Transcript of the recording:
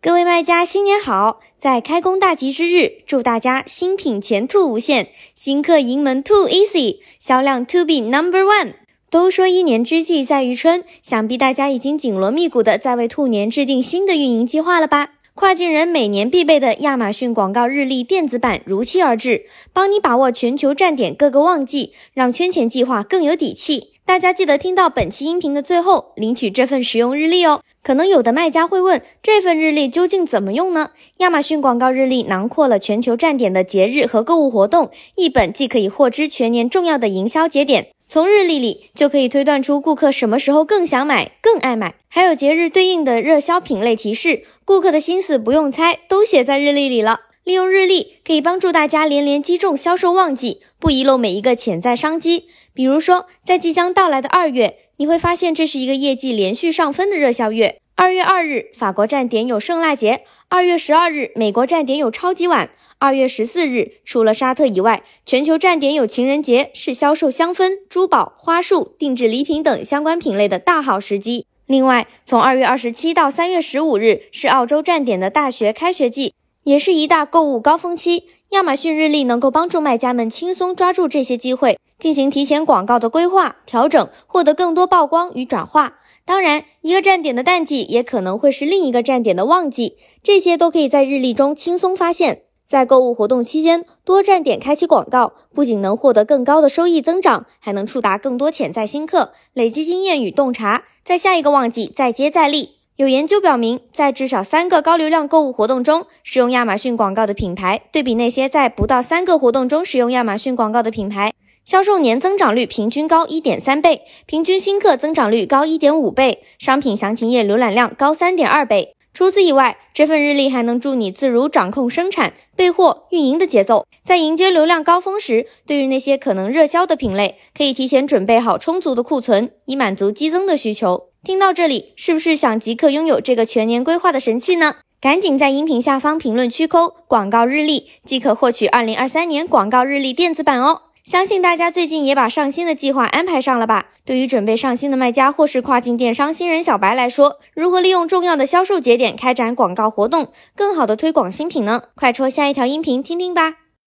各位卖家，新年好！在开工大吉之日，祝大家新品前途无限，新客盈门 too easy，销量 to be number one。都说一年之计在于春，想必大家已经紧锣密鼓的在为兔年制定新的运营计划了吧？跨境人每年必备的亚马逊广告日历电子版如期而至，帮你把握全球站点各个旺季，让圈钱计划更有底气。大家记得听到本期音频的最后，领取这份实用日历哦。可能有的卖家会问，这份日历究竟怎么用呢？亚马逊广告日历囊括了全球站点的节日和购物活动，一本既可以获知全年重要的营销节点，从日历里就可以推断出顾客什么时候更想买、更爱买，还有节日对应的热销品类提示，顾客的心思不用猜，都写在日历里了。利用日历可以帮助大家连连击中销售旺季，不遗漏每一个潜在商机。比如说，在即将到来的二月。你会发现这是一个业绩连续上分的热销月。二月二日，法国站点有圣诞节；二月十二日，美国站点有超级碗；二月十四日，除了沙特以外，全球站点有情人节，是销售香氛、珠宝、花束、定制礼品等相关品类的大好时机。另外，从二月二十七到三月十五日是澳洲站点的大学开学季，也是一大购物高峰期。亚马逊日历能够帮助卖家们轻松抓住这些机会，进行提前广告的规划、调整，获得更多曝光与转化。当然，一个站点的淡季也可能会是另一个站点的旺季，这些都可以在日历中轻松发现。在购物活动期间，多站点开启广告，不仅能获得更高的收益增长，还能触达更多潜在新客，累积经验与洞察，在下一个旺季再接再厉。有研究表明，在至少三个高流量购物活动中使用亚马逊广告的品牌，对比那些在不到三个活动中使用亚马逊广告的品牌，销售年增长率平均高一点三倍，平均新客增长率高一点五倍，商品详情页浏览量高三点二倍。除此以外，这份日历还能助你自如掌控生产、备货、运营的节奏，在迎接流量高峰时，对于那些可能热销的品类，可以提前准备好充足的库存，以满足激增的需求。听到这里，是不是想即刻拥有这个全年规划的神器呢？赶紧在音频下方评论区扣广告日历，即可获取二零二三年广告日历电子版哦。相信大家最近也把上新的计划安排上了吧？对于准备上新的卖家或是跨境电商新人小白来说，如何利用重要的销售节点开展广告活动，更好的推广新品呢？快戳下一条音频听听吧。